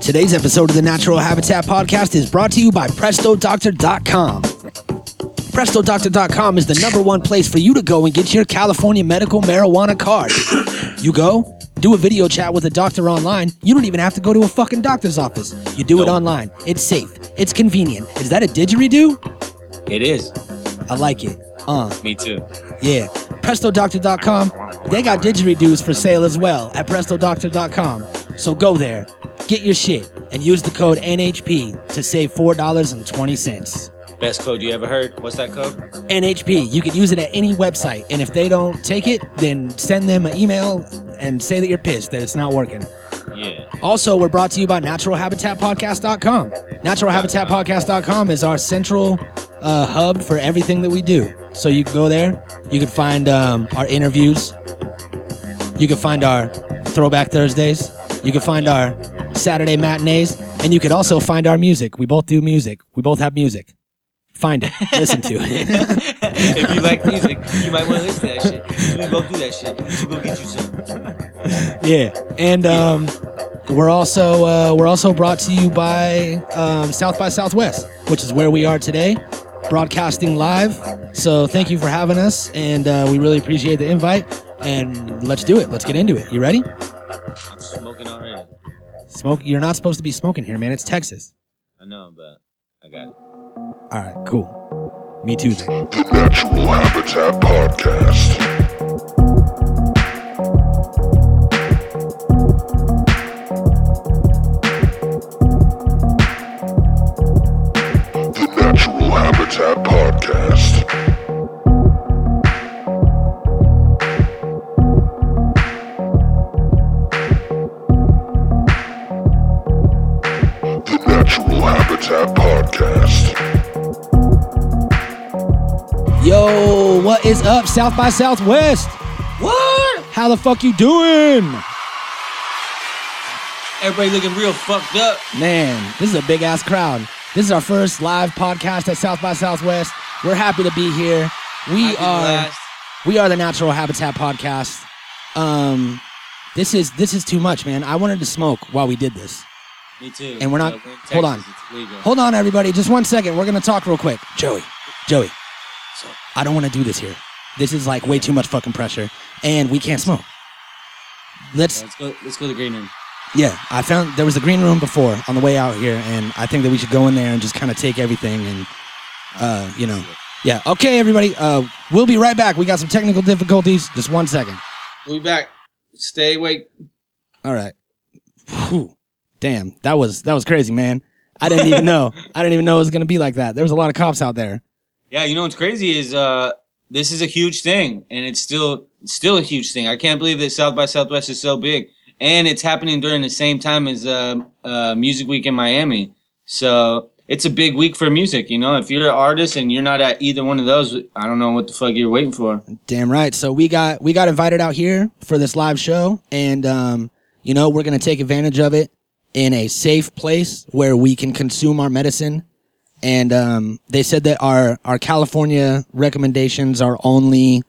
Today's episode of the Natural Habitat Podcast is brought to you by PrestoDoctor.com. PrestoDoctor.com is the number one place for you to go and get your California medical marijuana card. You go, do a video chat with a doctor online. You don't even have to go to a fucking doctor's office. You do it online. It's safe. It's convenient. Is that a didgeridoo? It is. I like it. Uh, Me too. yeah. PrestoDoctor.com. They got didgeridoos for sale as well at PrestoDoctor.com. So go there, get your shit, and use the code NHP to save $4.20. Best code you ever heard? What's that code? NHP. You can use it at any website, and if they don't take it, then send them an email and say that you're pissed that it's not working. Yeah. Also, we're brought to you by NaturalHabitatPodcast.com. NaturalHabitatPodcast.com is our central uh, hub for everything that we do. So you can go there. You can find um, our interviews. You can find our Throwback Thursdays. You can find our Saturday matinees, and you can also find our music. We both do music. We both have music. Find it. Listen to it. if you like music, you might want to listen to that shit. You should go do that shit. You should go get you some. Yeah, and um, we're also uh, we're also brought to you by um, South by Southwest, which is where we are today, broadcasting live. So thank you for having us, and uh, we really appreciate the invite. And let's do it. Let's get into it. You ready? I'm smoking already. Smoke. You're not supposed to be smoking here, man. It's Texas. I know, but I got it. All right, cool. Me too. Then. The Natural Habitat Podcast. Up, South by Southwest? What? How the fuck you doing? Everybody looking real fucked up. Man, this is a big ass crowd. This is our first live podcast at South by Southwest. We're happy to be here. We Happy are last. we are the Natural Habitat Podcast. Um, this is this is too much, man. I wanted to smoke while we did this. Me too. And we're not- But in hold on. Texas. Hold on, everybody, just one second. We're gonna talk real quick. Joey, Joey, So, I don't want to do this here. This is like way too much fucking pressure, and we can't smoke. Let's Let's go. Let's go to the green room. Yeah, I found there was a green room before on the way out here, and I think that we should go in there and just kind of take everything and, uh, you know, yeah. Okay, everybody, uh, we'll be right back. We got some technical difficulties. Just one second. We'll be back. Stay awake. All right. Whew. Damn, that was that was crazy, man. I didn't even know. I didn't even know it was gonna be like that. There was a lot of cops out there. Yeah, you know what's crazy is uh this is a huge thing and it's still still a huge thing. I can't believe that South by Southwest is so big. And it's happening during the same time as uh, uh Music Week in Miami. So it's a big week for music, you know. If you're an artist and you're not at either one of those, I don't know what the fuck you're waiting for. Damn right. So we got we got invited out here for this live show, and um, you know we're gonna take advantage of it in a safe place where we can consume our medicine. And um, they said that our our California recommendations are only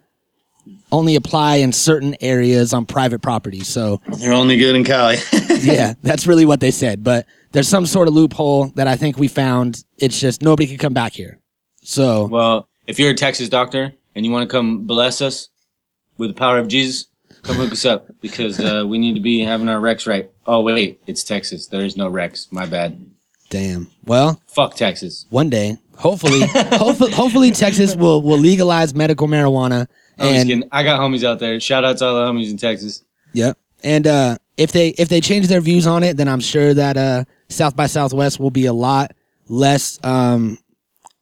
only apply in certain areas on private property. So They're only good in Cali. yeah, that's really what they said. But there's some sort of loophole that I think we found. It's just nobody can come back here. So well, if you're a Texas doctor and you want to come bless us with the power of Jesus, come hook us up because uh, we need to be having our Rex right. Oh wait, it's Texas. There is no Rex. My bad. Damn. Well, Fuck Texas. one day, hopefully, hopefully, hopefully Texas will will legalize medical marijuana. I'm And kidding. I got homies out there. Shout out to all the homies in Texas. yep. And uh, if they if they change their views on it, then I'm sure that uh, South by Southwest will be a lot less um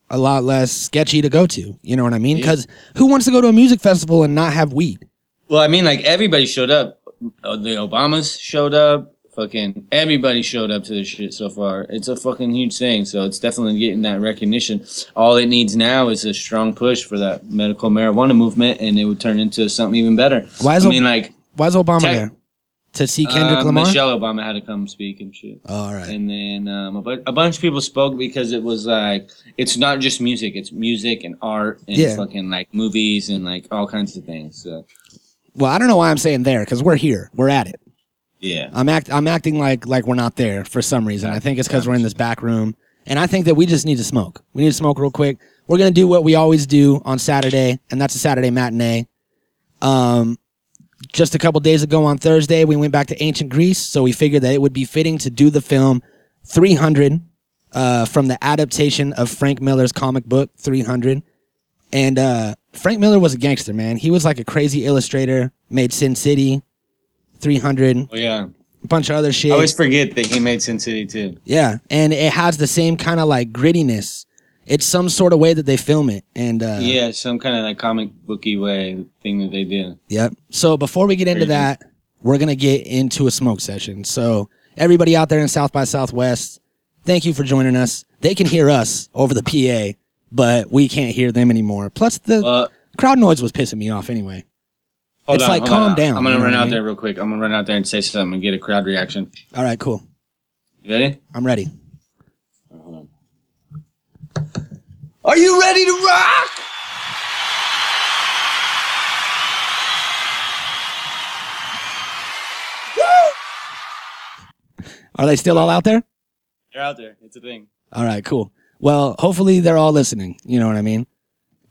a lot less sketchy to go to. You know what I mean? Because who wants to go to a music festival and not have weed? Well, I mean, like everybody showed up. Uh, The Obamas showed up. Fucking everybody showed up to this shit so far. It's a fucking huge thing. So it's definitely getting that recognition. All it needs now is a strong push for that medical marijuana movement, and it would turn into something even better. Why is I mean, like Why is Obama Tech- there? To see Kendrick uh, Lamar? Michelle Obama had to come speak and shit. Oh, all right. And then um, a, bu- a bunch of people spoke because it was like it's not just music; it's music and art and Yeah. fucking like movies and like all kinds of things. So Well, I don't know why I'm saying there because we're here. We're at it. Yeah. I'm act I'm acting like like we're not there for some reason. I think it's because we're in this back room, and I think that we just need to smoke. We need to smoke real quick. We're gonna do what we always do on Saturday, and that's a Saturday matinee. Um, just a couple days ago on Thursday, we went back to ancient Greece, so we figured that it would be fitting to do the film 300 uh, from the adaptation of Frank Miller's comic book 300. And uh, Frank Miller was a gangster, man. He was like a crazy illustrator, made Sin City, 300, Oh yeah. a bunch of other shit. I always forget that he made Sin City too. Yeah, and it has the same kind of like grittiness. It's some sort of way that they film it, and uh, Yeah, some kind of like comic booky way thing that they did. Yep. So before we get into Crazy. that, we're gonna get into a smoke session. So everybody out there in South by Southwest, thank you for joining us. They can hear us over the PA, but we can't hear them anymore. Plus the Uh, crowd noise was pissing me off anyway. Hold It's on, like, calm on. down, I'm gonna run out mean? there real quick. I'm gonna run out there and say something and get a crowd reaction. All right, cool. You ready? I'm ready. Hold on. Are you ready to rock? Are they still all out there? They're out there. It's a thing. All right, cool. Well, hopefully they're all listening. You know what I mean?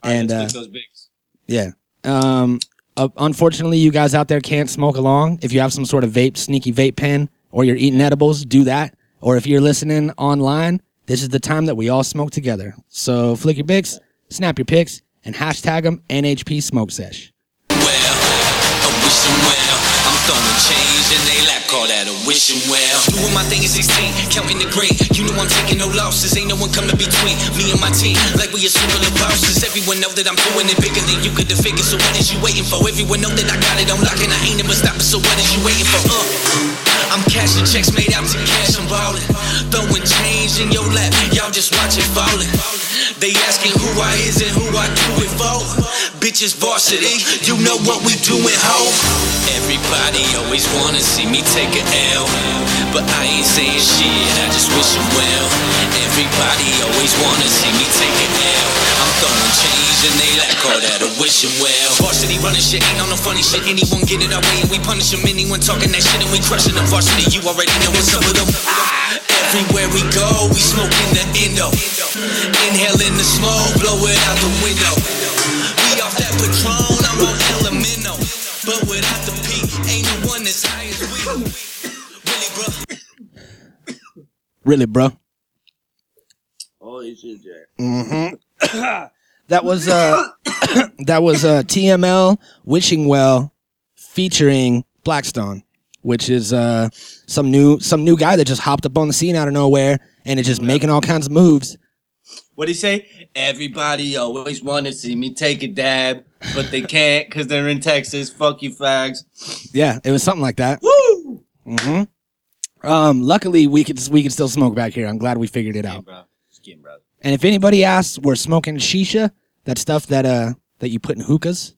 All right, And, let's uh, those bigs. Yeah. Um, uh, unfortunately, you guys out there can't smoke along. If you have some sort of vape, sneaky vape pen, or you're eating edibles, do that. Or if you're listening online, this is the time that we all smoke together. So flick your bics, snap your pics, and hashtag them NHP Smoke Sesh. well, they that a wishing well. Doing my thing at 16, counting the green. You know I'm taking no losses, ain't no one coming between me and my team. Like we assuming the bosses. Everyone know that I'm doing it bigger than you could have figured. So what is you waiting for? Everyone know that I got it on lock and I ain't never stopping. So what is you waiting for? Uh. I'm cashing checks made out to cash, I'm ballin'. Throwing change in your lap, y'all just watch it fallin'. They asking who I is and who I do it for. Bitches varsity, you know what we doing, ho. Everybody always wanna see me take a L. But I ain't saying shit, I just wish them well. Everybody always wanna see me take a L. I'm change and they like all that a wishing well. Varsity running shit, ain't on no funny shit. Anyone get it our way and we punish them. Anyone talking that shit and we crushing them. Varsity, you already know what's up with them. Everywhere we go, we smoking the endo. Inhaling the smoke, blow it out the window. We off that Patron, I'm on Elemento. But without the P, ain't no one as high as we. Really, bro. Really, bro? Holy shit, Jack. Mm-hmm. that was uh, that was uh, TML Wishing Well featuring Blackstone, which is uh, some new some new guy that just hopped up on the scene out of nowhere and is just making all kinds of moves. What'd he say? Everybody always want to see me take a dab, but they can't because they're in Texas. Fuck you, fags. Yeah, it was something like that. Woo! Mm-hmm. Um, luckily we could we could still smoke back here. I'm glad we figured it out. bro. Skin, bro. And if anybody asks, we're smoking shisha, that stuff that uh that you put in hookahs.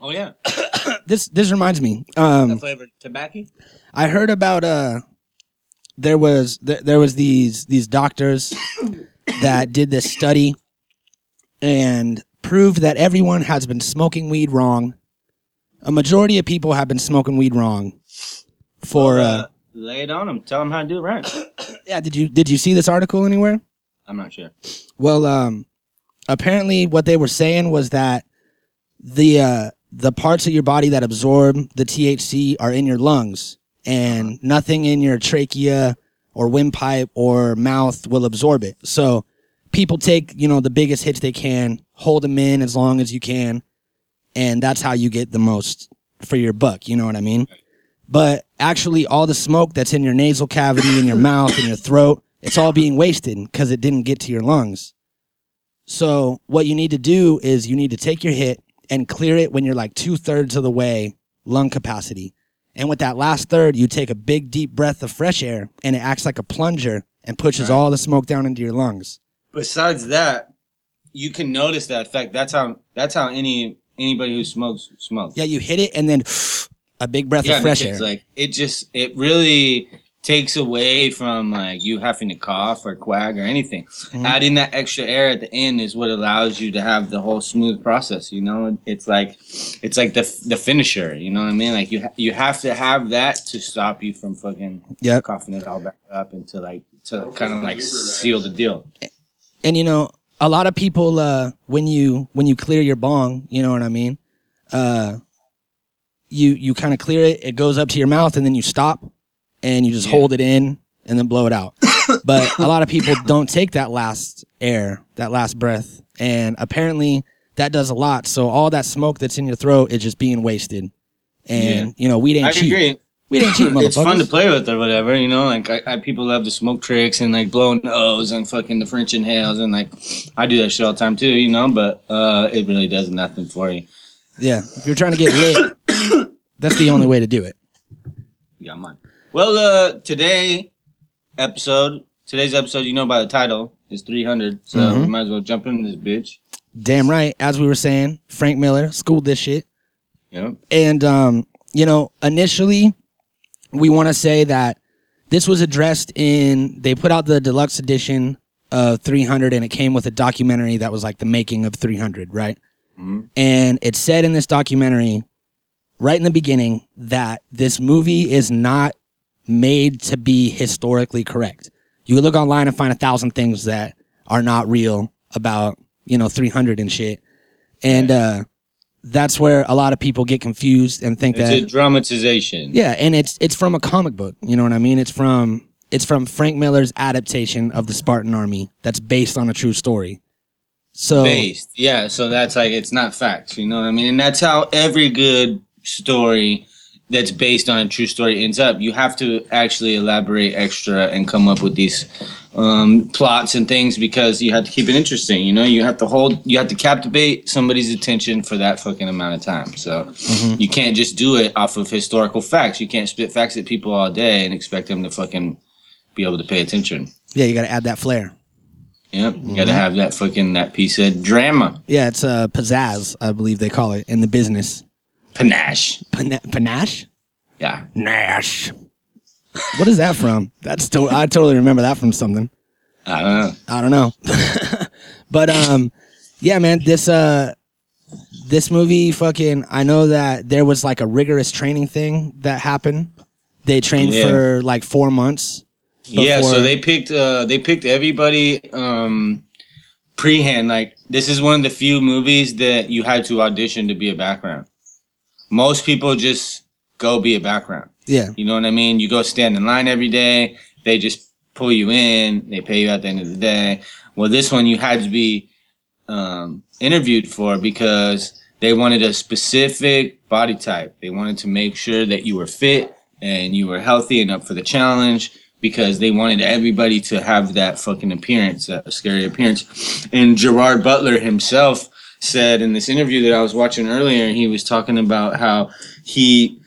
Oh, yeah. This this reminds me. Um, flavored tobacco? I heard about uh there was th- there was these these doctors that did this study and proved that everyone has been smoking weed wrong. A majority of people have been smoking weed wrong. For uh lay it on them. Tell them how to do it right. yeah, did you did you see this article anywhere? I'm not sure. Well, um, apparently what they were saying was that the uh, the parts of your body that absorb the THC are in your lungs, and nothing in your trachea or windpipe or mouth will absorb it. So people take you know the biggest hits they can, hold them in as long as you can, and that's how you get the most for your buck. You know what I mean? But actually, all the smoke that's in your nasal cavity, in your mouth, in your throat, it's all being wasted because it didn't get to your lungs. So what you need to do is you need to take your hit and clear it when you're like two thirds of the way lung capacity. And with that last third, you take a big deep breath of fresh air and it acts like a plunger and pushes Right. all the smoke down into your lungs. Besides that, you can notice that effect. That's how. That's how any anybody who smokes smokes. Yeah, you hit it and then a big breath Yeah, of fresh air. like it just it really takes away from like you having to cough or quag or anything. Mhm. Adding that extra air at the end is what allows you to have the whole smooth process. You know, it's like it's like the the finisher. You know what I mean? Like you ha- you have to have that to stop you from fucking Yep. coughing it all back up and to like to kind of like seal the deal. and you know a lot of people uh when you when you clear your bong you know what i mean uh you you kind of clear it it goes up to your mouth and then you stop and you just Yeah. hold it in and then blow it out but a lot of people don't take that last air that last breath and apparently that does a lot so all that smoke that's in your throat is just being wasted and Yeah. you know we didn't cheat agree. we didn't cheat it's fun to play with or whatever, you know. Like I, I people love the smoke tricks and like blowing nose and fucking the French inhales and like I do that shit all the time too, you know. But uh, it really does nothing for you. yeah if you're trying to get lit that's the only way to do it You got mine. Well, uh, today episode, today's episode, you know by the title is 300, so Mhm. we might as well jump into this bitch. Damn right. As we were saying, Frank Miller schooled this shit. Yep. And, um, you know, initially, we want to say that this was addressed in, they put out the deluxe edition of 300 and it came with a documentary that was like the making of 300, right? Mhm. And it said in this documentary, right in the beginning, that this movie is not made to be historically correct. You look online and find a thousand things that are not real about, you know, 300 and shit. And, uh, that's where a lot of people get confused and think It's that it's a dramatization. yeah, and it's it's from a comic book. You know what I mean? It's from it's from Frank Miller's adaptation of the Spartan Army that's based on a true story. So based. Yeah, so that's like it's not facts, you know what I mean? And that's how every good story that's based on a true story ends up. You have to actually elaborate extra and come up with these um, plots and things because you have to keep it interesting. You know, you have to hold, you have to captivate somebody's attention for that fucking amount of time. So Mhm. you can't just do it off of historical facts. You can't spit facts at people all day and expect them to fucking be able to pay attention. yeah, you got to add that flair. Yep, you got to have that fucking that piece of drama, Yeah, it's uh, pizzazz, I believe they call it in the business. Panache. Pana- panache, Yeah. Nash. What is that from? That's to- I totally remember that from something. I don't know. I don't know. but um yeah, man, this uh this movie fucking I know that there was like a rigorous training thing that happened. They trained Yeah. for like 4 months. Yeah, so they picked uh they picked everybody um prehand like this is one of the few movies that you had to audition to be a background. Most people just go be a background. Yeah. You know what I mean? You go stand in line every day, they just pull you in, they pay you at the end of the day. Well, this one you had to be um, interviewed for because they wanted a specific body type. They wanted to make sure that you were fit and you were healthy and up for the challenge because they wanted everybody to have that fucking appearance, that scary appearance. And Gerard Butler himself said in this interview that I was watching earlier, he was talking about how he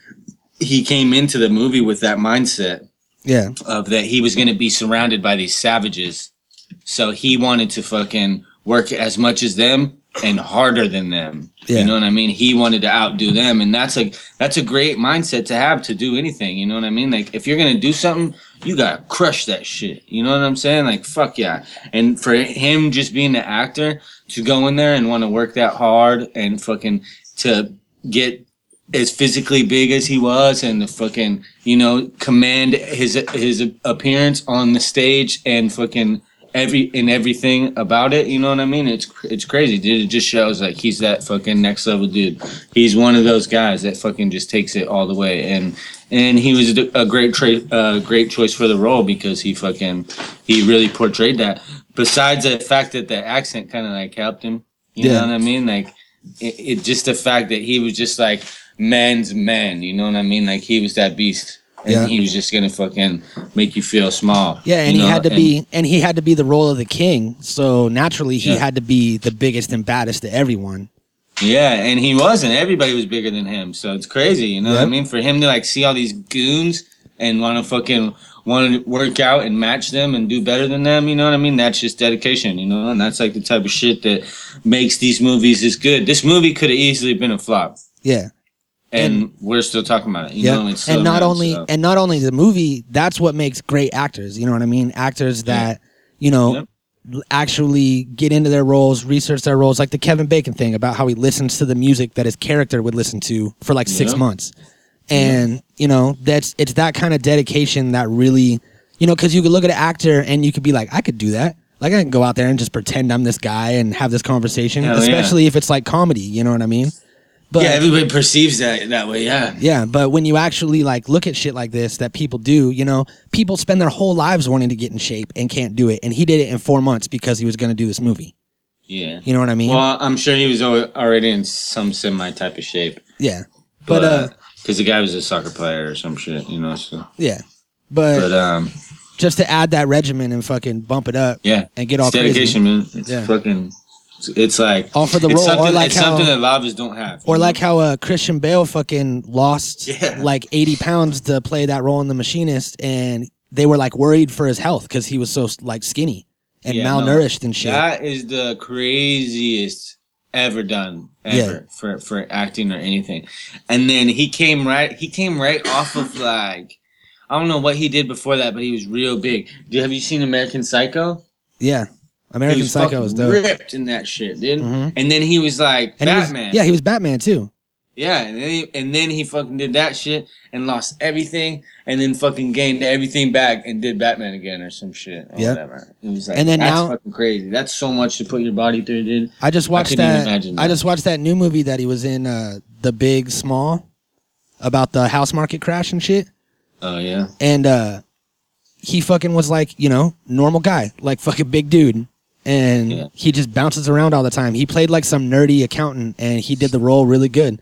he came into the movie with that mindset Yeah. of that he was going to be surrounded by these savages. So he wanted to fucking work as much as them and harder than them. Yeah. You know what I mean? He wanted to outdo them and that's a that's a great mindset to have to do anything, you know what I mean? Like if you're going to do something, you got to crush that shit. You know what I'm saying? Like fuck yeah. And for him just being the actor to go in there and want to work that hard and fucking to get as physically big as he was and the fucking you know command his his appearance on the stage and fucking every and everything about it you know what i mean? It's it's crazy. Dude it just shows like he's that fucking next level dude. He's one of those guys that fucking just takes it all the way. And and he was a a great tra- uh, great choice for the role because he fucking he really portrayed that. Besides the fact that the accent kind of like helped him you Yeah. know what i mean? Like it, it just the fact that he was just like man's man you know what i mean? Like he was that beast and Yeah. he was just gonna fucking make you feel small Yeah, and you he know? had to And- be and he had to be the role of the king. So naturally he Yeah. had to be the biggest and baddest to everyone. yeah and he wasn't everybody was bigger than him so it's crazy you know what i mean for him to like see all these goons and want to fucking want to work out and match them and do better than them you know what i mean that's just dedication you know and that's like the type of shit that makes these movies as good this movie could have easily been a flop Yeah. And, we're still talking about it. You Yeah, know, it's and not only so- and not only the movie. That's what makes great actors. You know what I mean? Actors that you know Yep. actually get into their roles, research their roles, like the Kevin Bacon thing about how he listens to the music that his character would listen to for like six Yeah. months, and you know that's it's that kind of dedication that really, you know, because you could look at an actor and you could be like, I could do that. Like I can go out there and just pretend I'm this guy and have this conversation, Hell yeah. especially if it's like comedy. You know what I mean? But yeah, everybody perceives that that way. Yeah, yeah, but when you actually like look at shit like this that people do, you know, people spend their whole lives wanting to get in shape and can't do it, and he did it in four months because he was going to do this movie. yeah. You know what I mean? Well, I'm sure he was already in some semi type of shape, yeah, but, uh, because the guy was a soccer player or some shit, you know. So, yeah, but, but um, just to add that regimen and fucking bump it up yeah, and get all it's crazy, dedication, man. It's Yeah. fucking. It's, like for the role, something, or like it's how, something that lobbies don't have. or like how uh, Christian Bale fucking lost Yeah. like eighty pounds to play that role in The Machinist, and they were like worried for his health because he was so like skinny and Yeah, no. malnourished and shit. That is the craziest ever done ever Yeah. for for acting or anything. And then he came right he came right off of like I don't know what he did before that, but he was real big. Do have you seen American Psycho? yeah, American was Psycho was dope. ripped in that shit, dude. Mhm. And then he was like And he was- Batman. yeah, he was Batman too. Yeah, and then he, and then he fucking did that shit and lost everything, and then fucking gained everything back and did Batman again or some shit. Or Yep. whatever. It was like, And then that's now- fucking crazy. That's so much to put your body through, dude. I just watched couldn't even that. I just watched that new movie that he was in, uh, The Big Small, about the house market crash and shit. Oh yeah. And uh, he fucking was like, you know, normal guy, like fucking big dude, and Yeah. he just bounces around all the time. He played like some nerdy accountant, and he did the role really good.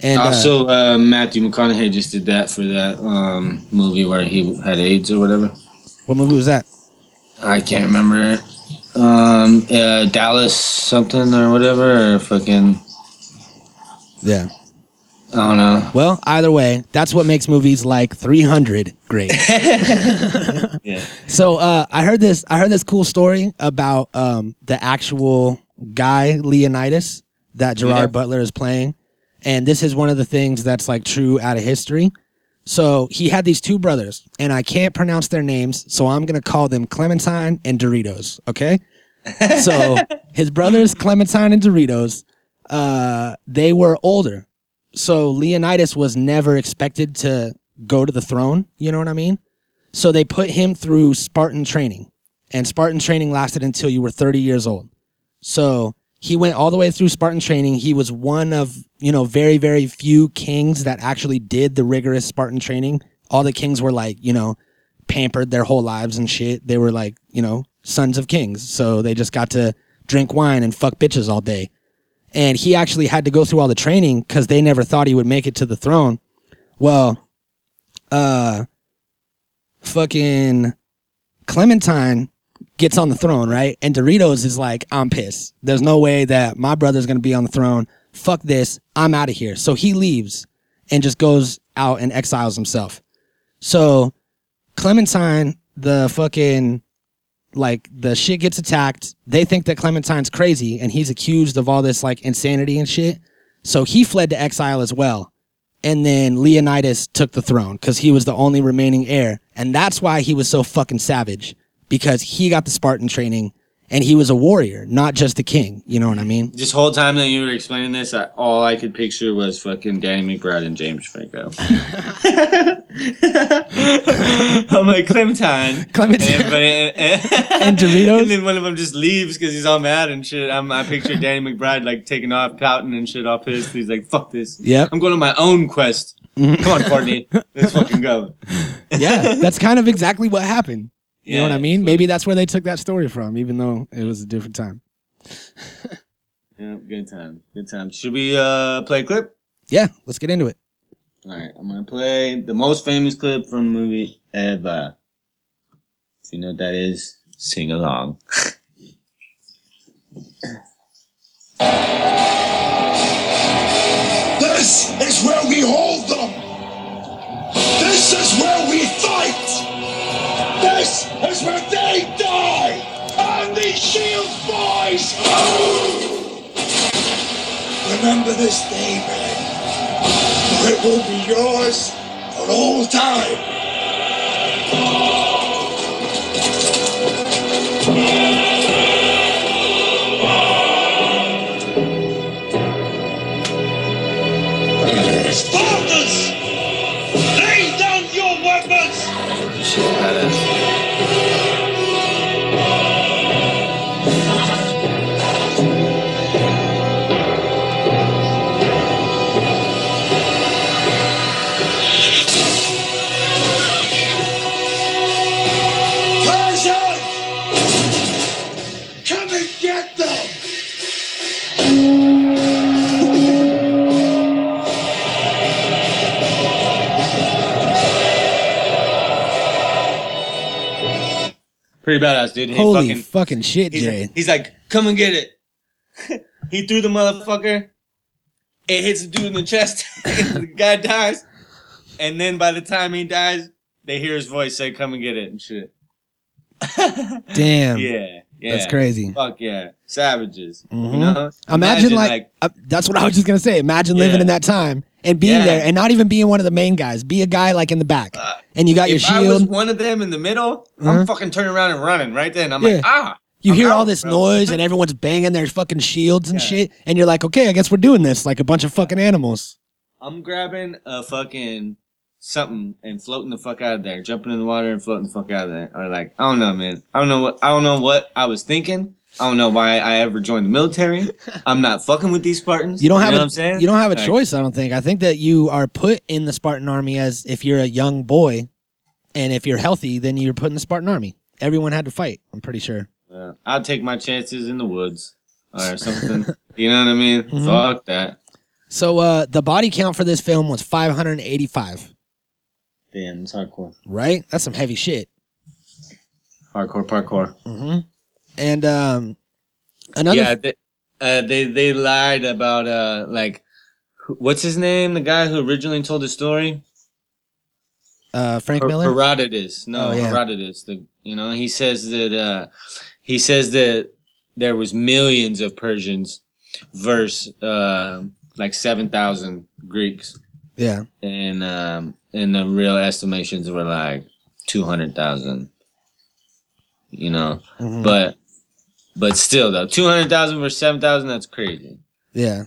And uh, also, uh, Matthew McConaughey just did that for that um, movie where he had AIDS or whatever. what movie was that? I can't remember it. Um, uh, Dallas something or whatever, or fucking Yeah. I don't know. Well, either way, that's what makes movies like 300 great. Yeah. So uh, I heard this. I heard this cool story about um, the actual guy Leonidas that Gerard Yeah. Butler is playing, and this is one of the things that's like true out of history. So he had these two brothers, and I can't pronounce their names, so I'm gonna call them Clementine and Doritos. Okay. so his brothers Clementine and Doritos, uh, they were older. So Leonidas was never expected to go to the throne. You know what I mean? So they put him through Spartan training, and Spartan training lasted until you were 30 years old. So he went all the way through Spartan training. He was one of, you know, very, very few kings that actually did the rigorous Spartan training. All the kings were like, you know, pampered their whole lives and shit. They were like, you know, sons of kings. So they just got to drink wine and fuck bitches all day. And he actually had to go through all the training because they never thought he would make it to the throne. Well, uh, fucking Clementine gets on the throne, right? And Doritos is like, I'm pissed. There's no way that my brother's gonna be on the throne. Fuck this. I'm out of here. So he leaves and just goes out and exiles himself. So Clementine, the fucking like the shit gets attacked. They think that Clementine's crazy and he's accused of all this like insanity and shit. So he fled to exile as well. And then Leonidas took the throne because he was the only remaining heir. And that's why he was so fucking savage because he got the Spartan training and he was a warrior, not just a king. You know what I mean? This whole time that you were explaining this, I, all I could picture was fucking Danny McBride and James Franco. I'm like Clementine, Clementine. and, everybody- and, And Doritos? and then one of them just leaves because he's all mad and shit. I'm, I picture Danny McBride like taking off, pouting and shit, all pissed. He's like, "Fuck this! Yep. I'm going on my own quest. Mm-hmm. Come on, Courtney, let's fucking go." yeah, that's kind of exactly what happened. You know what I Yeah, mean? Maybe that's where they took that story from, even though it was a different time. Yeah, good time, good time. Should we uh play a clip? Yeah, let's get into it. All right, I'm gonna play the most famous clip from the movie ever. If you know what that is, sing along. This is where we hold them. This is where we fight. Is where they die. On these shields, boys. Remember this day, men. It will be yours for all time. Pretty badass, dude. He Holy fucking, fucking shit, he's, Jay. like, he's like, come and get it. he threw the motherfucker. It hits the dude in the chest. the guy dies. And then by the time he dies, they hear his voice say, come and get it and shit. Damn. Yeah. Yeah. That's crazy. Fuck yeah. Savages. Mhm. You know? Imagine, like, uh, that's what I was just gonna say. Imagine living in that time and being Yeah. there and not even being one of the main guys. Be a guy like in the back, Uh, and you got your if I was one of them in the middle, Uh-huh. I'm fucking turning around and running right then. I'm Yeah. like, ah. You I'm hear all this bro. noise and everyone's banging their fucking shields and Yeah. shit, and you're like, okay, I guess we're doing this like a bunch of fucking animals. I'm grabbing a fucking something and floating the fuck out of there, jumping in the water and floating the fuck out of there. Or like, I don't know, man. I don't know what I don't know what I was thinking. I don't know why I ever joined the military. I'm not fucking with these Spartans. You don't have know a, what I'm saying? you don't have a Like, choice. I don't think. I think that you are put in the Spartan army as if you're a young boy, and if you're healthy, then you're put in the Spartan army. Everyone had to fight. I'm pretty sure. uh, I'll take my chances in the woods or something. you know what I mean? Mhm. Fuck that. So uh, the body count for this film was 585. Damn, it's hardcore. Right? That's some heavy shit. Hardcore parkour. hmm And um, another. yeah, they, uh, they they lied about uh like what's his name? The guy who originally told the story. uh, Frank Her- Miller. Herodotus. No, Oh, yeah. Herodotus. The you know he says that uh, he says that there was millions of Persians versus uh, like seven thousand Greeks, yeah. and um, and the real estimations were like two hundred thousand. You know, Mhm. but but still though, two hundred thousand versus seven thousand. That's crazy. yeah.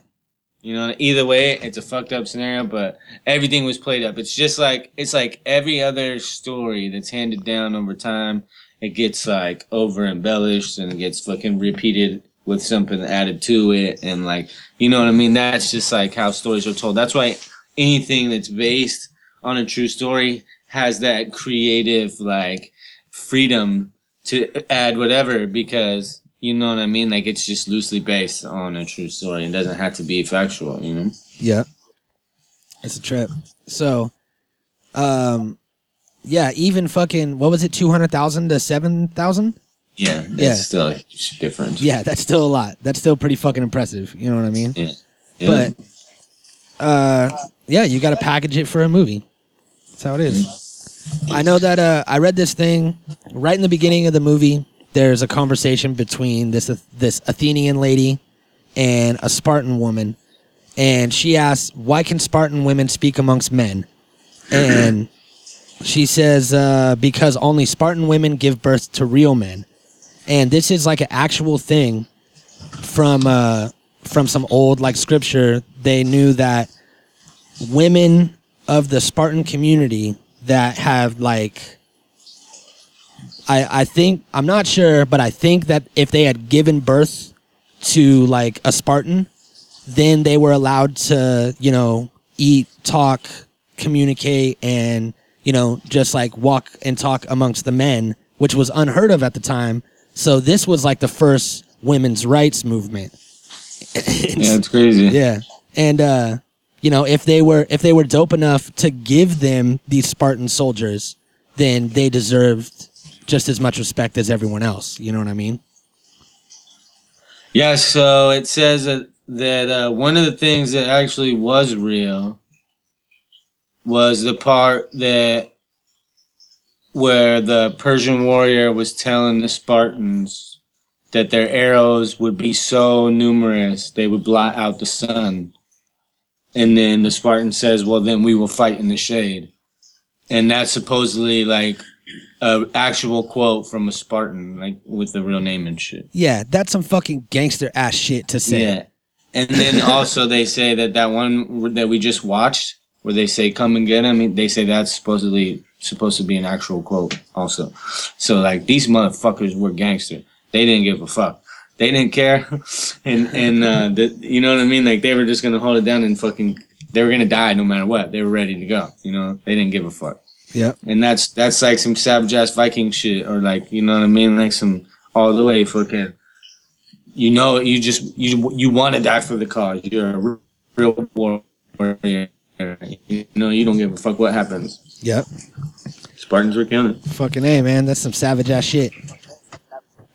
You know, either way, it's a fucked up scenario, but everything was played up. It's just like it's like every other story that's handed down over time. It gets like over embellished and it gets fucking repeated with something added to it, and like you know what I mean. That's just like how stories are told. That's why anything that's based on a true story has that creative like freedom to add whatever because you know what I mean? Like it's just loosely based on a true story. It doesn't have to be factual, you know? Yeah. It's a trip. So, um, yeah, even fucking, what was it, 200,000 to 7,000? Yeah. It's Yeah. still a huge difference. Yeah, that's still a lot. That's still pretty fucking impressive. You know what I mean? Yeah. Yeah. But, uh, yeah, you got to package it for a movie. That's how it is. I know that, uh, I read this thing right in the beginning of the movie. There's a conversation between this, this Athenian lady and a Spartan woman. And she asks, why can Spartan women speak amongst men? And she says, uh, because only Spartan women give birth to real men. And this is like an actual thing from uh, from some old like scripture. They knew that women of the Spartan community that have like I I think I'm not sure, but I think that if they had given birth to like a Spartan, then they were allowed to, you know, eat, talk, communicate, and, you know, just like walk and talk amongst the men, which was unheard of at the time. So this was like the first women's rights movement. yeah, it's crazy. Yeah. And uh you know, if they were if they were dope enough to give them these Spartan soldiers, then they deserved just as much respect as everyone else. You know what I mean? Yeah, so it says that, that uh, one of the things that actually was real was the part that where the Persian warrior was telling the Spartans that their arrows would be so numerous they would blot out the sun. and then the Spartan says, "Well, then we will fight in the shade," and that's supposedly like a actual quote from a Spartan, like with the real name and shit. Yeah, that's some fucking gangster ass shit to say. Yeah. And then also they say that that one that we just watched, where they say "come and get him," they say that's supposedly supposed to be an actual quote also. So like these motherfuckers were gangster. They didn't give a fuck. They didn't care, and and uh, the, you know what I mean. Like they were just gonna hold it down and fucking. They were gonna die no matter what. They were ready to go. You know, they didn't give a fuck. Yep. And that's that's like some savage ass Viking shit, or like you know what I mean, like some all the way fucking. You know, you just you you want to die for the cause. You're a real warrior. You know, you don't give a fuck what happens. Yep. Spartans were killing. Fucking A, man. That's some savage ass shit.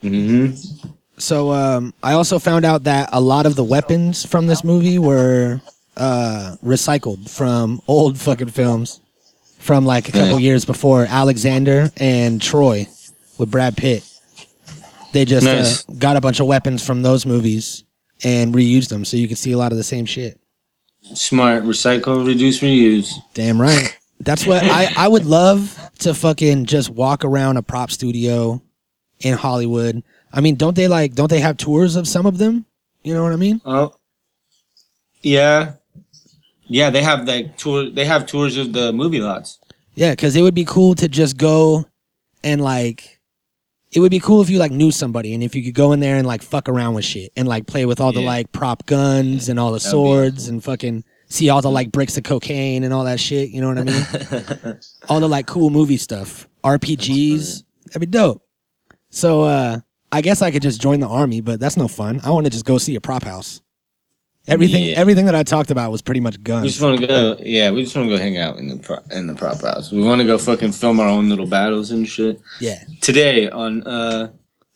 Mm-hmm. So um, I also found out that a lot of the weapons from this movie were uh, recycled from old fucking films from like a couple Yeah. years before Alexander and Troy with Brad Pitt. They just Nice. uh, got a bunch of weapons from those movies and reused them, so you can see a lot of the same shit. Smart, recycle, reduce, reuse. Damn right. That's what I, I would love to fucking just walk around a prop studio in Hollywood. I mean, don't they like don't they have tours of some of them? You know what I mean? Oh, yeah, yeah. They have like tour. They have tours of the movie lots. Yeah, because it would be cool to just go and like it would be cool if you like knew somebody and if you could go in there and like fuck around with shit and like play with all the like prop guns and all the That'd swords and fucking see all the like bricks of cocaine and all that shit. You know what I mean? all the like cool movie stuff, RPGs. That'd be dope. So uh I guess I could just join the army, but that's no fun. I want to just go see a prop house. Everything Yeah. everything that I talked about was pretty much gone. We just want to go. Yeah, we just want to go hang out in the pro, in the prop house. We want to go fucking film our own little battles and shit. Yeah. Today on uh,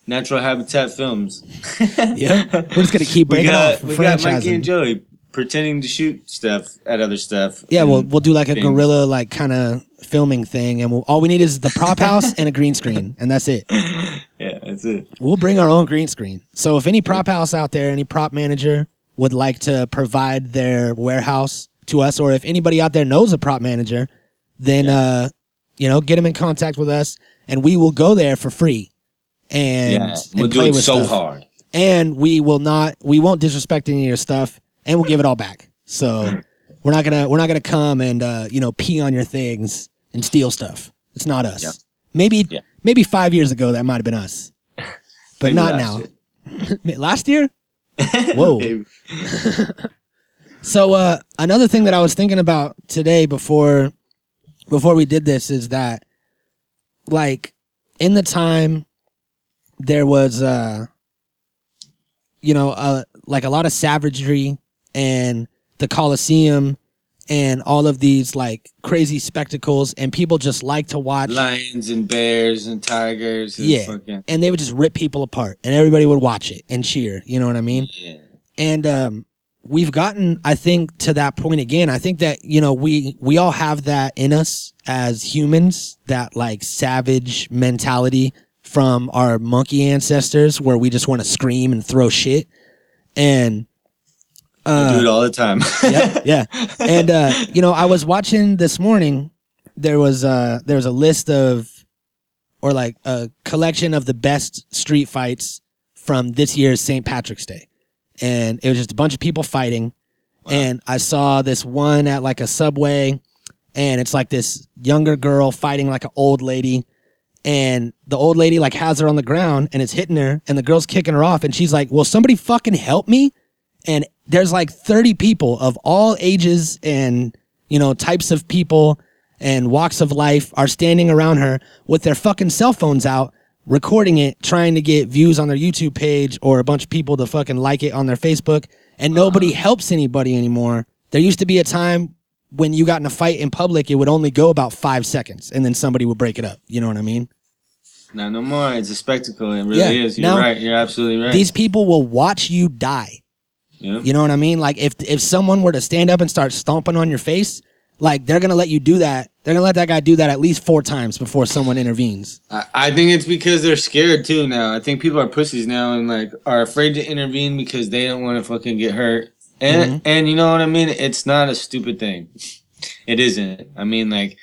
Natural Habitat Films. Yeah. We're just gonna keep we breaking got off. we got Mikey and Joey pretending to shoot stuff at other stuff. Yeah, we'll we'll do like a things. guerrilla like kind of filming thing, and we'll, all we need is the prop house and a green screen, and that's it. Yeah, that's it. We'll bring our own green screen. So if any prop house out there, any prop manager would like to provide their warehouse to us, or if anybody out there knows a prop manager, then uh, you know, get them in contact with us, and we will go there for free. And, Yeah, and we'll do play it so stuff. hard. and we will not we won't disrespect any of your stuff and we'll give it all back so we're not gonna we're not gonna come and uh you know pee on your things and steal stuff it's not us Yeah. maybe Yeah. maybe five years ago that might have been us but Maybe not now last year whoa. So uh another thing that i was thinking about today before before we did this is that like in the time there was uh you know uh like a lot of savagery and the coliseum and all of these like crazy spectacles and people just like to watch Lions and bears and tigers. And Yeah. Fucking, and they would just rip people apart and everybody would watch it and cheer you know what i mean yeah. and um we've gotten i think to that point again i think that you know we we all have that in us as humans that like savage mentality from our monkey ancestors where we just want to scream and throw shit and I do uh it all the time. yeah yeah. And uh you know i was watching this morning there was uh there was a list of or like a collection of the best street fights from this year's st patrick's day. And it was just a bunch of people fighting. And i saw this one at like a subway and it's like this younger girl fighting like an old lady. And the old lady like has her on the ground and it's hitting her and the girl's kicking her off and she's like will somebody fucking help me? And there's like 30 people of all ages and you know types of people and walks of life are standing around her with their fucking cell phones out recording it trying to get views on their youtube page or a bunch of people to fucking like it on their facebook and nobody uh-huh. helps anybody anymore there used to be a time when you got in a fight in public it would only go about five seconds and then somebody would break it up you know what i mean Not no more. It's a spectacle. It really Yeah, is. You're now- right. You're absolutely right. these people will watch you die yeah. You know what I mean? Like if if someone were to stand up and start stomping on your face, like they're gonna let you do that. They're gonna let that guy do that at least four times before someone intervenes. I, I think it's because they're scared too now. I think people are pussies now and like are afraid to intervene because they don't want to fucking get hurt And Mm-hmm. and you know what I mean? It's not a stupid thing. It isn't. I mean, like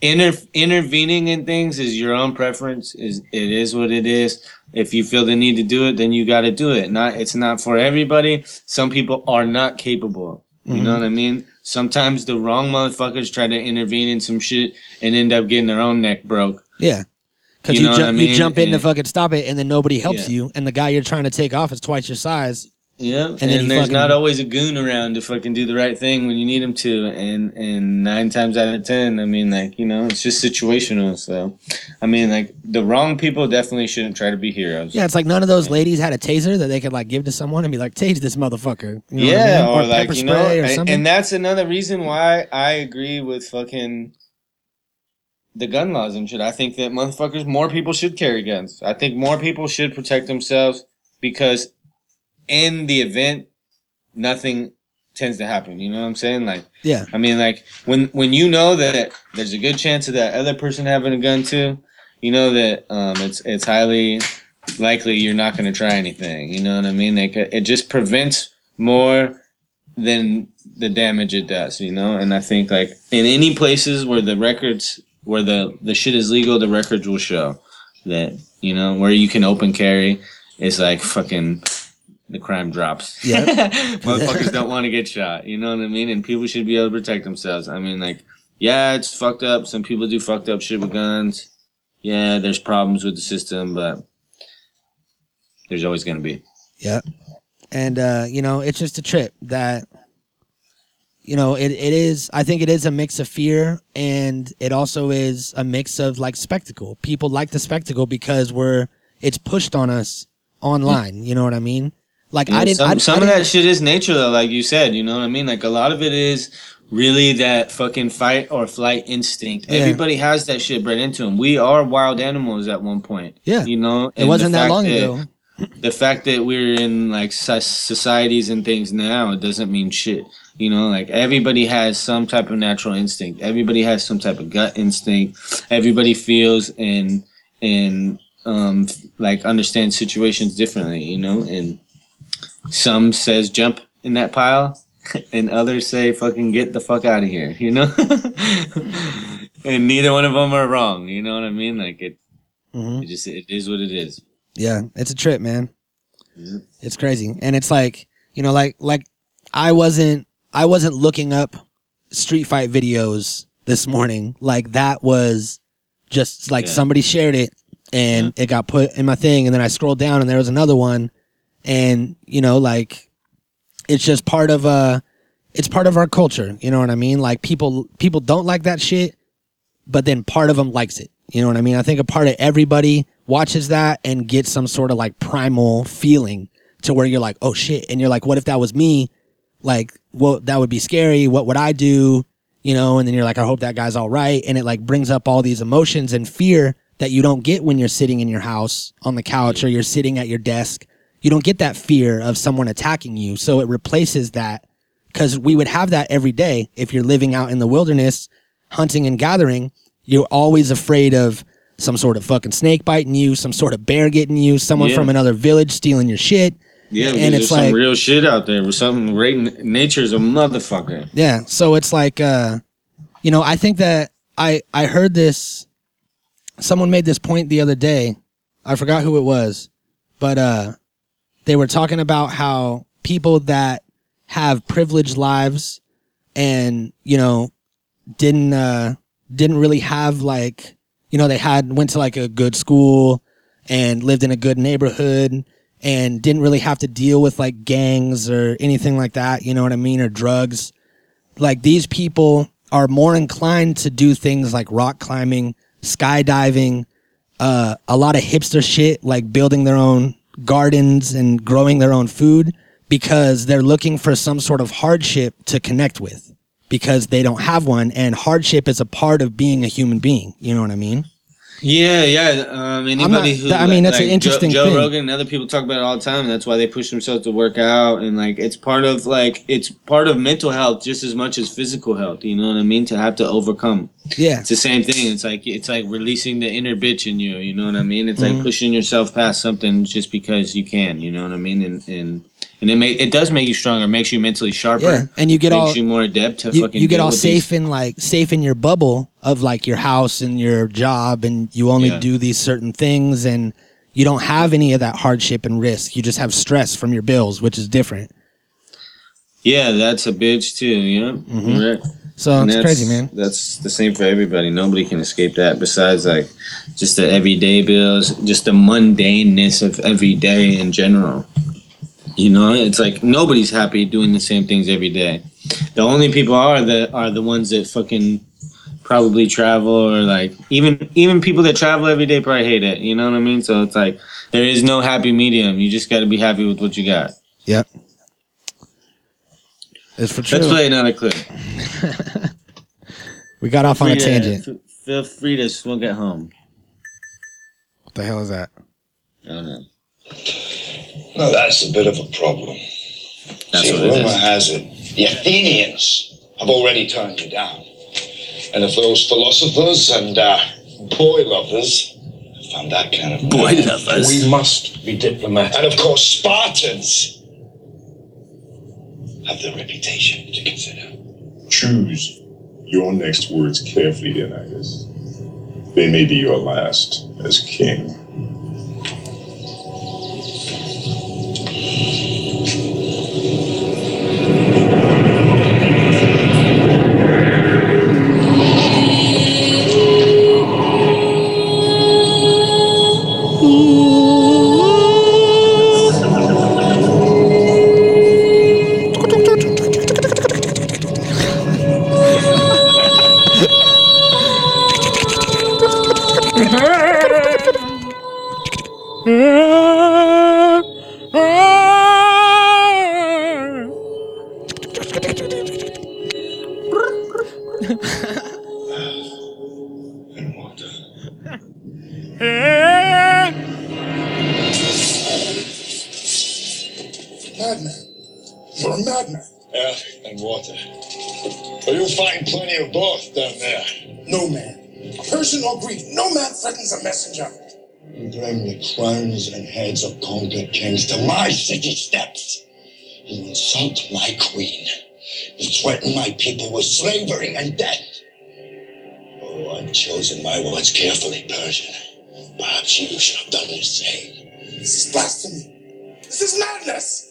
inter- intervening in things is your own preference. Is it is what it is. If you feel the need to do it, then you got to do it. Not it's not for everybody. Some people are not capable. You Mm-hmm. know what I mean? Sometimes the wrong motherfuckers try to intervene in some shit and end up getting their own neck broke. Yeah. Because You you, know ju- I you jump in to fucking stop it, and then nobody helps Yeah. you, and the guy you're trying to take off is twice your size. Yeah, and, you there's fucking- not always a goon around to fucking do the right thing when you need him to, and and nine times out of ten, I mean, like you know, it's just situational. So, I mean, like the wrong people definitely shouldn't try to be heroes. Yeah, it's like none of those ladies had a taser that they could like give to someone and be like, "Tase this motherfucker." You know what I yeah, mean? or, like you know, and, and that's another reason why I agree with fucking the gun laws and shit. I think that motherfuckers, more people should carry guns. I think more people should protect themselves because in the event, nothing tends to happen. You know what I'm saying? Like, yeah, I mean, like when when you know that there's a good chance of that other person having a gun too, you know that um, it's it's highly likely you're not going to try anything. You know what I mean? Like it just prevents more than the damage it does. You know, and I think like in any places where the records where the the shit is legal, the records will show that you know where you can open carry is like fucking the crime drops. Yeah. Motherfuckers don't want to get shot. You know what I mean? And people should be able to protect themselves. I mean, like, yeah, it's fucked up. Some people do fucked up shit with guns. Yeah, there's problems with the system, but there's always gonna be. yeah, and uh, you know, it's just a trip that. You know, it, it is. I think it is a mix of fear, and it also is a mix of like spectacle. People like the spectacle because we're it's pushed on us online. You know what I mean? Like know, I didn't. Some, I, some I of didn't- that shit is nature, though, like you said. You know what I mean? Like a lot of it is really that fucking fight or flight instinct. Yeah. Everybody has that shit bred into them. We are wild animals at one point. Yeah. you know. It and the wasn't that long ago. the fact that we're in like societies and things now it doesn't mean shit you know like everybody has some type of natural instinct everybody has some type of gut instinct everybody feels and and um like understands situations differently you know and some says jump in that pile and others say fucking get the fuck out of here you know and neither one of them are wrong you know what i mean like it, Mhm. it just it is what it is Yeah, it's a trip, man. Yeah. It's crazy. And it's like, you know, like like I wasn't I wasn't looking up street fight videos this morning. Like that was just like Yeah. somebody shared it and it got put in my thing and then I scrolled down and there was another one and you know like it's just part of uh it's part of our culture, you know what I mean? Like people people don't like that shit but then part of them likes it. You know what I mean? I think a part of everybody watches that and gets some sort of like primal feeling to where you're like, oh shit. And you're like, what if that was me? Like, well, that would be scary. What would I do? You know, and then you're like, I hope that guy's all right. And it like brings up all these emotions and fear that you don't get when you're sitting in your house on the couch or you're sitting at your desk. You don't get that fear of someone attacking you. So it replaces that because we would have that every day if you're living out in the wilderness hunting and gathering you're always afraid of some sort of fucking snake biting you some sort of bear getting you someone Yeah. from another village stealing your shit Yeah, And it's like- real shit out there. With something great. Nature's a motherfucker. yeah so it's like uh you know i think that i i heard this someone made this point the other day i forgot who it was but uh they were talking about how people that have privileged lives and you know didn't uh didn't really have like you know they had went to like a good school and lived in a good neighborhood and didn't really have to deal with like gangs or anything like that you know what i mean or drugs. Like these people are more inclined to do things like rock climbing skydiving uh, a lot of hipster shit like building their own gardens and growing their own food because they're looking for some sort of hardship to connect with because they don't have one. And hardship is a part of being a human being. You know what i mean Yeah, yeah. Um, anybody not- who I mean, that's an Joe- interesting Joe, thing. Rogan and other people talk about it all the time. That's why they push themselves to work out and like it's part of like it's part of mental health just as much as physical health. You know what I mean? To have to overcome. yeah It's the same thing. It's like it's like releasing the inner bitch in you. You know what I mean? It's Mm-hmm. like pushing yourself past something just because you can. You know what I mean? And and and it make it does make you stronger, makes you mentally sharper. Yeah, and you get makes all you more adept to you, fucking. you get all safe these- in like safe in your bubble of like your house and your job and you only Yeah. do these certain things and you don't have any of that hardship and risk you just have stress from your bills which is different Yeah, that's a bitch too. You know. Mhm. Right. so And it's that's- crazy man That's the same for everybody. Nobody can escape that. Besides, like, just the everyday bills, just the mundaneness of every day in general. You know, it's like nobody's happy doing the same things every day. The only people are that are the ones that fucking probably travel or like even even people that travel every day probably hate it. You know what I mean? So it's like there is no happy medium. You just got to be happy with what you got. yep it's for true Let's play another clip. we got off on a Free to- tangent Feel free to smoke at home. what the hell is that I don't know. Now that's a bit of a problem. That's See, what rumor is. has it the Athenians have already turned you down. And if those philosophers and uh, boy lovers found that kind of Boy man, lovers. we must be diplomatic. And of course, Spartans have their reputation to consider. Choose your next words carefully, Leonidas. They may be your last as king. Heads of kings to my city steps. You insult my queen. You threaten my people with slavery and death. Oh, I've chosen my words carefully, Persian. Perhaps you should have done the same. This is blasphemy. This is. Madness.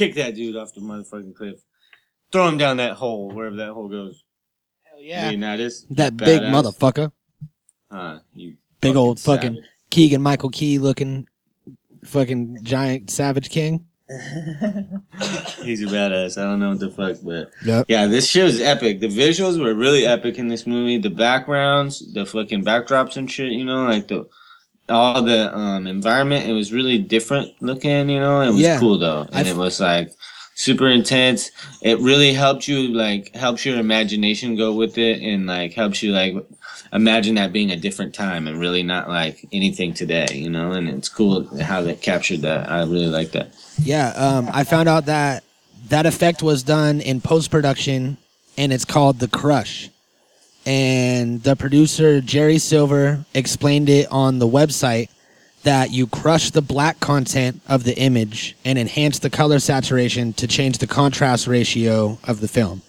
Kick that dude off the motherfucking cliff. Throw him down that hole, wherever that hole goes. Hell yeah Leonidas. that big Badass. motherfucker Huh, you big old savage. fucking keegan michael key looking fucking giant savage king He's a badass. I don't know what the fuck, but Yep. yeah, this show is epic. The visuals were really epic in this movie. The backgrounds, the fucking backdrops and shit. You know, like the all the um environment. It was really different looking. You know, it was Yeah. cool though, and I it was like super intense. It really helped you like helps your imagination go with it, and like helps you like imagine that being a different time and really not like anything today. You know, and it's cool how they captured that. I really like that. Yeah, um, I found out that that effect was done in post production, and it's called the Crush. And the producer Jerry Silver explained it on the website that you crush the black content of the image and enhance the color saturation to change the contrast ratio of the film.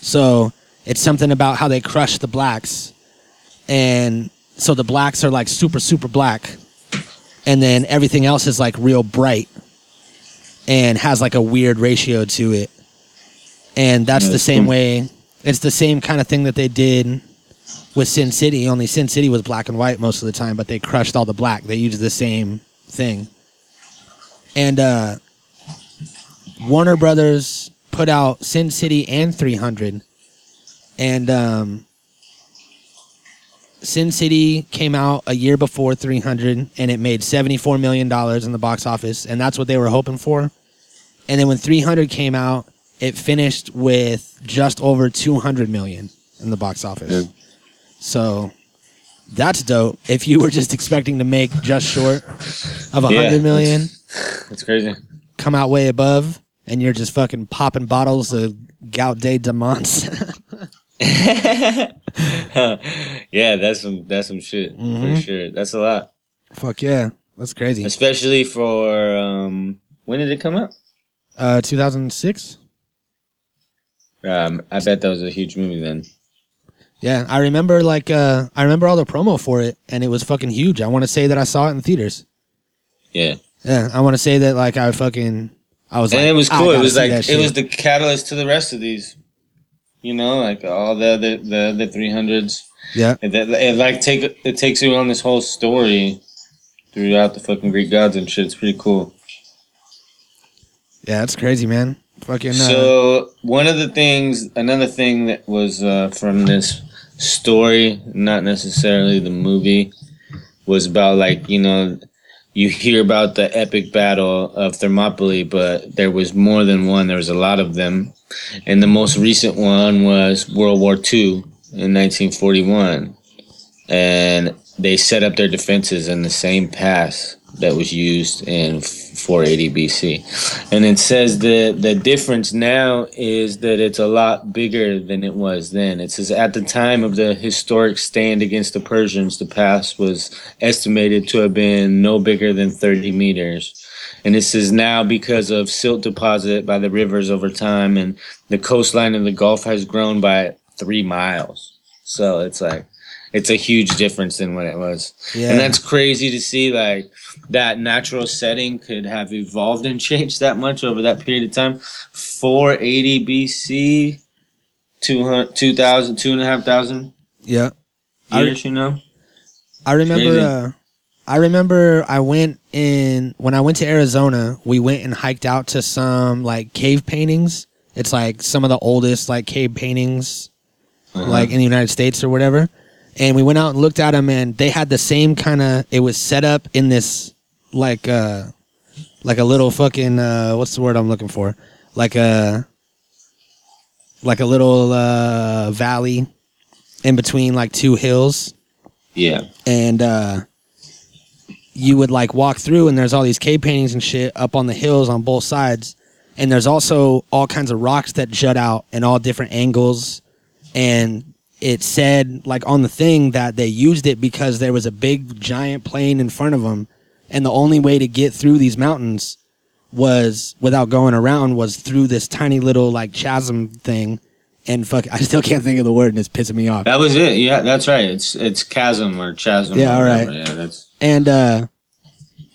So it's something about how they crush the blacks, and so the blacks are like super super black, and then everything else is like real bright and has like a weird ratio to it. And that's the same way. It's the same kind of thing that they did with Sin City. Only Sin City was black and white most of the time, but they crushed all the black. They used the same thing. And uh, Warner Brothers put out Sin City and 300, and um, Sin City came out a year before 300 and it made 74 million dollars in the box office and that's what they were hoping for and then when 300 came out, it finished with just over 200 million in the box office. Yeah. So that's dope. If you were just expecting to make just short of a Yeah, hundred million, That's crazy. come out way above, and you're just fucking popping bottles of Gout Day Demons. yeah, that's some that's some shit Mhm. for sure. That's a lot, Fuck yeah, that's crazy. especially for um. When did it come out? Uh, 2006. Um, I bet that was a huge movie then. Yeah, I remember like uh, I remember all the promo for it, and it was fucking huge. I want to say that I saw it in theaters. Yeah, Yeah, I want to say that like I fucking I was and like, it was cool. It was like it was the catalyst to the rest of these. You know, like all the the the three hundreds. yeah, It, it, it like take it takes you on this whole story throughout the fucking Greek gods and shit. It's pretty cool. yeah, it's crazy, man. Fucking uh, So one of the things, another thing that was uh, from this story, not necessarily the movie, was about like you know, you hear about the epic battle of Thermopylae, but there was more than one. There was a lot of them, and the most recent one was World War II in 1941, and they set up their defenses in the same pass that was used in 480 BC. And it says that the difference now is that it's a lot bigger than it was then. It says at the time of the historic stand against the Persians, the pass was estimated to have been no bigger than 30 meters. And this is now because of silt deposit by the rivers over time, and the coastline of the Gulf has grown by three miles. So it's like, it's a huge difference than what it was. yeah, And that's crazy to see like that natural setting could have evolved and changed that much over that period of time. 480 BC, 200, 2,000, 2,500 yeah. I- you know? I remember. Uh, I remember. I went in when I went to Arizona. We went and hiked out to some like cave paintings. It's like some of the oldest like cave paintings, Uh-huh. like in the United States or whatever. And we went out and looked at them, and they had the same kind of. It was set up in this like uh like a little fucking uh what's the word I'm looking for? Like a like a little uh valley in between like two hills yeah. and uh you would like walk through and there's all these cave paintings and shit up on the hills on both sides and there's also all kinds of rocks that jut out in all different angles and it said like on the thing that they used it because there was a big giant plane in front of them and the only way to get through these mountains was without going around was through this tiny little like chasm thing and fuck I still can't think of the word and it's pissing me off That was it. Yeah, that's right. It's it's chasm or chasm. Yeah, or all right. Yeah, that's and uh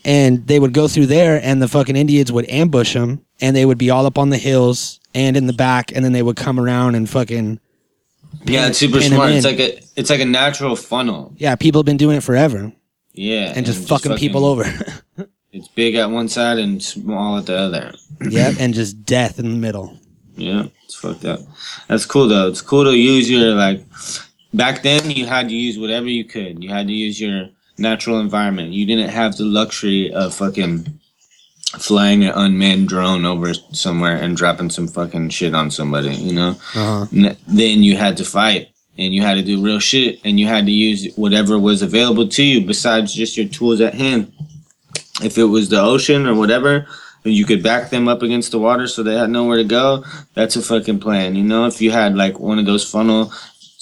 and they would go through there and the fucking indians would ambush them and they would be all up on the hills and in the back and then they would come around and fucking yeah, it's super smart. It's like a it's like a natural funnel. yeah people have been doing it forever Yeah, and just fucking people over It's big at one side and small at the other. yep and just death in the middle Yeah, it's fucked up. That's cool though. It's cool to use your like. Back then, you had to use whatever you could. You had to use your natural environment. You didn't have the luxury of fucking flying an unmanned drone over somewhere and dropping some fucking shit on somebody. You know. uh-huh then you had to fight and you had to do real shit and you had to use whatever was available to you besides just your tools at hand. If it was the ocean or whatever, you could back them up against the water so they had nowhere to go. That's a fucking plan. You know, if you had like one of those funnel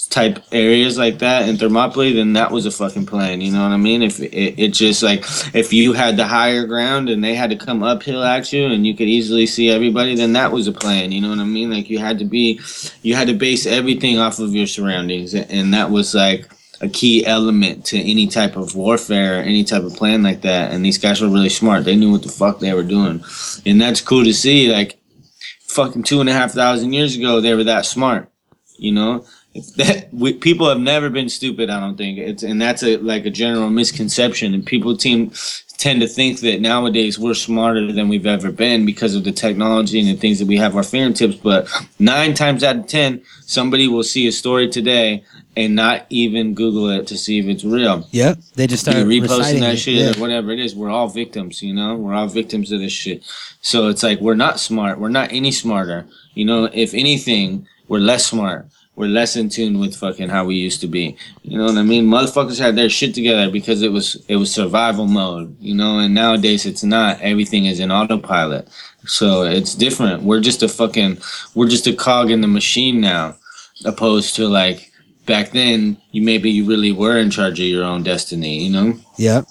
type areas like that in Thermopylae, then that was a fucking plan. You know what I mean? If it, it just like if you had the higher ground and they had to come uphill at you and you could easily see everybody, then that was a plan. You know what I mean? Like you had to be, you had to base everything off of your surroundings, and that was like a key element to any type of warfare any type of plan like that. And these guys were really smart. They knew what the fuck they were doing, and that's cool to see. Like fucking two and a half thousand years ago, they were that smart. You know, that we, people have never been stupid. I don't think it's, and that's a like a general misconception. And people team tend to think that nowadays we're smarter than we've ever been because of the technology and the things that we have our fingertips. But nine times out of ten, somebody will see a story today and not even Google it to see if it's real. Yep. They just You're reposting that it. shit Yeah. or whatever it is. We're all victims, you know. We're all victims of this shit. So it's like we're not smart. We're not any smarter. You know, if anything, we're less smart. We're less in tune with fucking how we used to be. You know what I mean? Motherfuckers had their shit together because it was it was survival mode. You know, and nowadays it's not. Everything is in autopilot. So it's different. We're just a fucking we're just a cog in the machine now, opposed to like back then. You maybe you really were in charge of your own destiny. You know Yeah.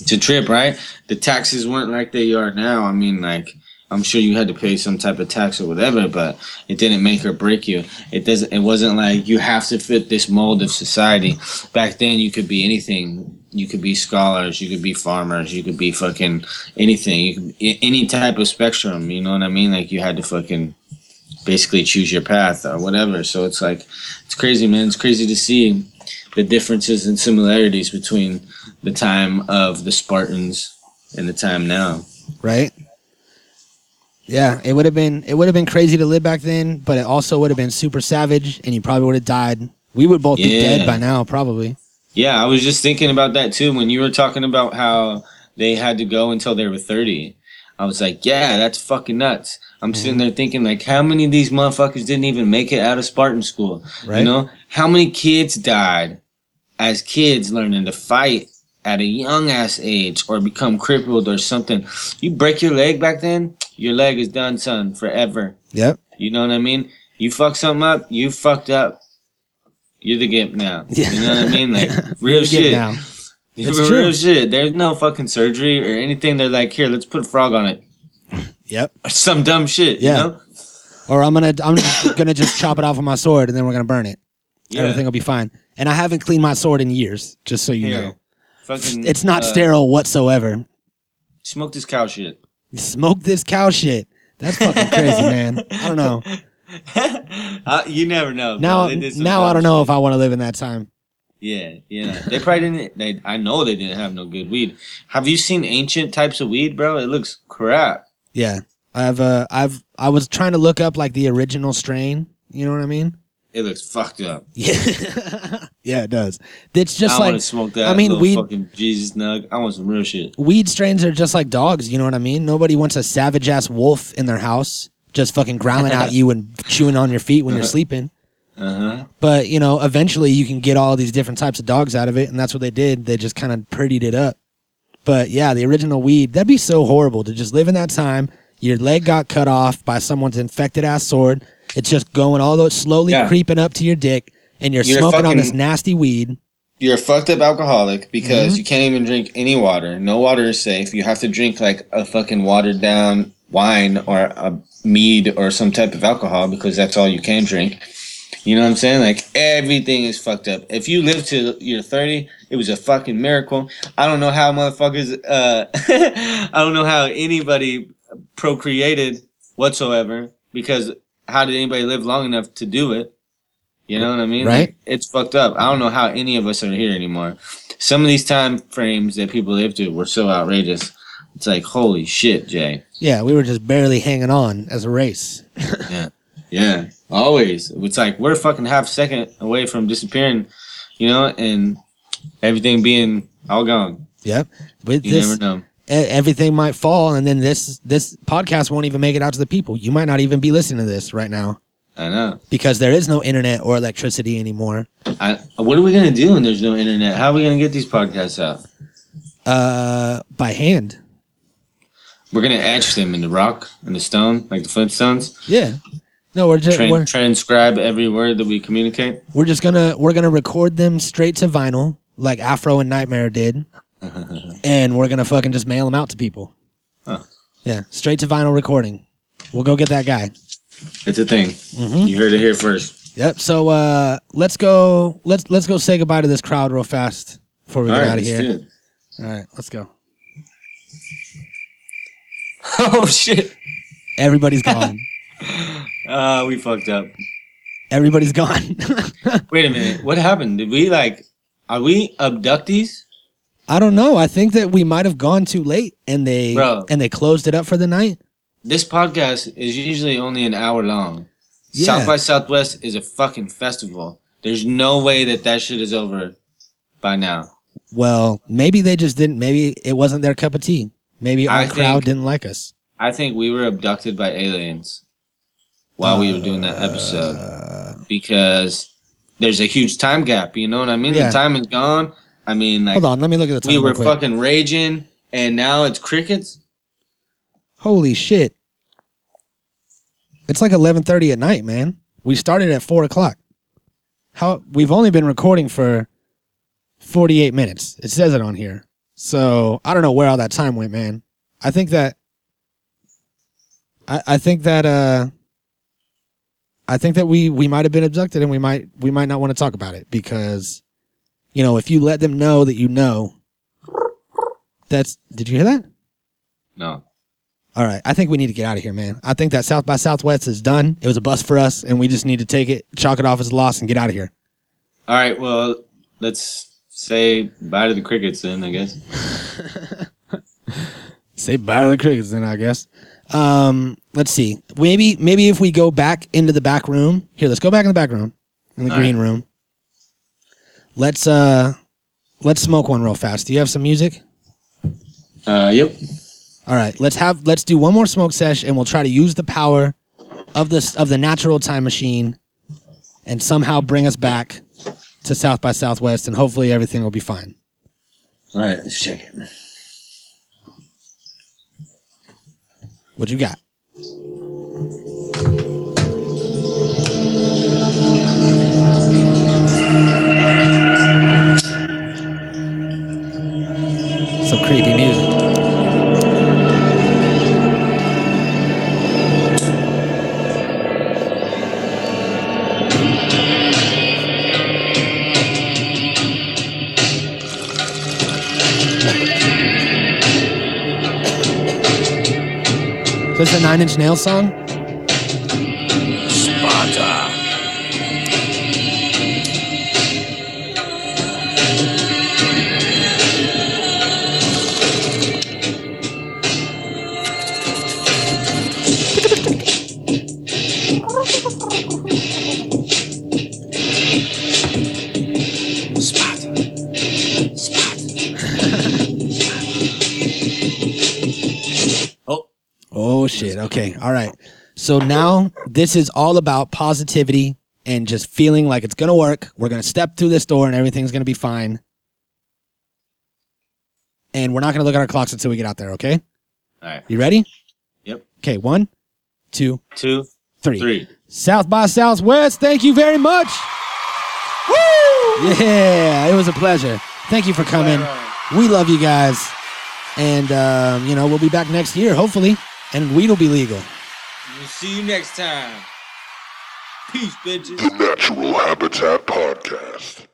it's a trip, right? The taxes weren't like they are now. I mean, like I'm sure you had to pay some type of tax or whatever, but it didn't make or break you. It doesn't. It wasn't like you have to fit this mold of society. Back then, you could be anything. You could be scholars. You could be farmers. You could be fucking anything. You could, any type of spectrum. You know what I mean? Like you had to fucking basically choose your path or whatever. So it's like it's crazy, man. It's crazy to see the differences and similarities between the time of the Spartans and the time now. Right. Yeah, it would have been it would have been crazy to live back then, but it also would have been super savage, and you probably would have died. We would both be dead by now, probably. Yeah, I was just thinking about that too when you were talking about how they had to go until they were 30. I was like, yeah, that's fucking nuts. I'm sitting there thinking like how many of these motherfuckers didn't even make it out of Spartan school? Right. You know? How many kids died as kids learning to fight at a young ass age or become crippled or something? You break your leg back then, your leg is done, son, forever. Yep. You know what I mean? You fuck something up, you fucked up. You're the gimp now. Yeah. You know what I mean? Like real shit. now. It's real true. shit. There's no fucking surgery or anything. They're like, here, let's put a frog on it. Yep. Or some dumb shit. Yeah. You know? Or I'm gonna I'm gonna just chop it off with my sword, and then we're gonna burn it. Yeah. Everything will be fine. And I haven't cleaned my sword in years, just so you Here. know. Fucking, It's not uh, sterile whatsoever. Smoke this cow shit. Smoke this cow shit. That's fucking crazy, man. I don't know. uh, you never know. Now, They did some now I don't know shit. if I want to live in that time. Yeah, yeah. They probably didn't. They, I know they didn't have no good weed. Have you seen ancient types of weed, bro? It looks crap. Yeah, I've uh, I've I was trying to look up like the original strain. You know what I mean? It looks fucked up. Yeah, yeah, it does. It's just I want like to smoke that. I mean, weed fucking Jesus nug. I want some real shit. weed strains are just like dogs. You know what I mean? Nobody wants a savage ass wolf in their house, just fucking growling at you and chewing on your feet when you're sleeping. Uh huh. But you know, eventually you can get all these different types of dogs out of it, and that's what they did. They just kind of prettied it up. But yeah, the original weed, that'd be so horrible to just live in that time. Your leg got cut off by someone's infected ass sword. It's just going all those slowly Yeah. creeping up to your dick, and you're, You're smoking on this nasty weed. You're a fucked up alcoholic because Mm-hmm. you can't even drink any water. No water is safe. You have to drink like a fucking watered down wine or a mead or some type of alcohol because that's all you can drink. You know what I'm saying? Like everything is fucked up. If you live to your 30, it was a fucking miracle. I don't know how motherfuckers. Uh, I don't know how anybody procreated whatsoever because how did anybody live long enough to do it? You know what I mean? Right. Like, it's fucked up. I don't know how any of us are here anymore. Some of these time frames that people live to were so outrageous. It's like holy shit, Jay. Yeah, we were just barely hanging on as a race. Yeah. Yeah. Always. It's like we're fucking half second away from disappearing, you know, and everything being all gone. Yep. With You this, never know. Everything might fall, and then this this podcast won't even make it out to the people. You might not even be listening to this right now I know. because there is no internet or electricity anymore. I, what are we gonna do when there's no internet? How are we gonna get these podcasts out? Uh, by hand. We're gonna etch them in the rock and the stone, like the Flintstones. Yeah. No, we're just Tran- we're, transcribe every word that we communicate. we're just gonna we're gonna record them straight to vinyl like Afro and Nightmare did, and we're gonna fucking just mail them out to people. Huh. Yeah, straight to vinyl recording. We'll go get that guy. It's a thing. Mm-hmm. You heard it here first. Yep. So uh, let's go. Let's let's go say goodbye to this crowd real fast before we All get right, out of here. All right, let's go. Oh shit! Everybody's gone. Uh, we fucked up. Everybody's gone. Wait a minute. What happened? Did we like? Are we abductees? I don't know. I think that we might have gone too late, and they Bro. and they closed it up for the night. This podcast is usually only an hour long. Yeah. South by Southwest is a fucking festival. There's no way that that shit is over by now. Well, maybe they just didn't. Maybe it wasn't their cup of tea. Maybe our I crowd think- didn't like us. I think we were abducted by aliens while we were doing that Uh, episode because there's a huge time gap. You know what I mean? Yeah. The time is gone. I mean, like Hold on, let me look at the time. we were fucking raging, and now it's crickets. Holy shit! It's like eleven thirty at night, man. We started at four o'clock. How we've only been recording for forty eight minutes. It says it on here. So I don't know where all that time went, man. I think that I, I think that uh I think that we we might have been abducted and we might we might not want to talk about it because you know, if you let them know that you know that's did you hear that? No. All right, I think we need to get out of here, man. I think that South by Southwest is done. It was a bust for us, and we just need to take it, chalk it off as a loss, and get out of here. All right. Well, let's say bye to the crickets then. I guess. Say bye to the crickets, then I guess. Um, let's see. Maybe, maybe if we go back into the back room. Here, let's go back in the back room, in the All green room. Let's uh, let's smoke one real fast. Do you have some music? Uh, yep. All right, let's have let's do one more smoke sesh, and we'll try to use the power of this of the natural time machine, and somehow bring us back to South by Southwest, and hopefully everything will be fine. All right. Let's check it. What you got? Nine Inch Nails song? All right. So now this is all about positivity and just feeling like it's gonna work. We're gonna step through this door and everything's gonna be fine. And we're not gonna look at our clocks until we get out there. Okay. All right. You ready? Yep. Okay. One, two, Two, three. three. South by Southwest. Thank you very much. Woo! Yeah, it was a pleasure. Thank you for coming. We love you guys, and um, you know we'll be back next year, hopefully, and weed will be legal. We'll see you next time. Peace, bitches. The Natural Habitat Podcast.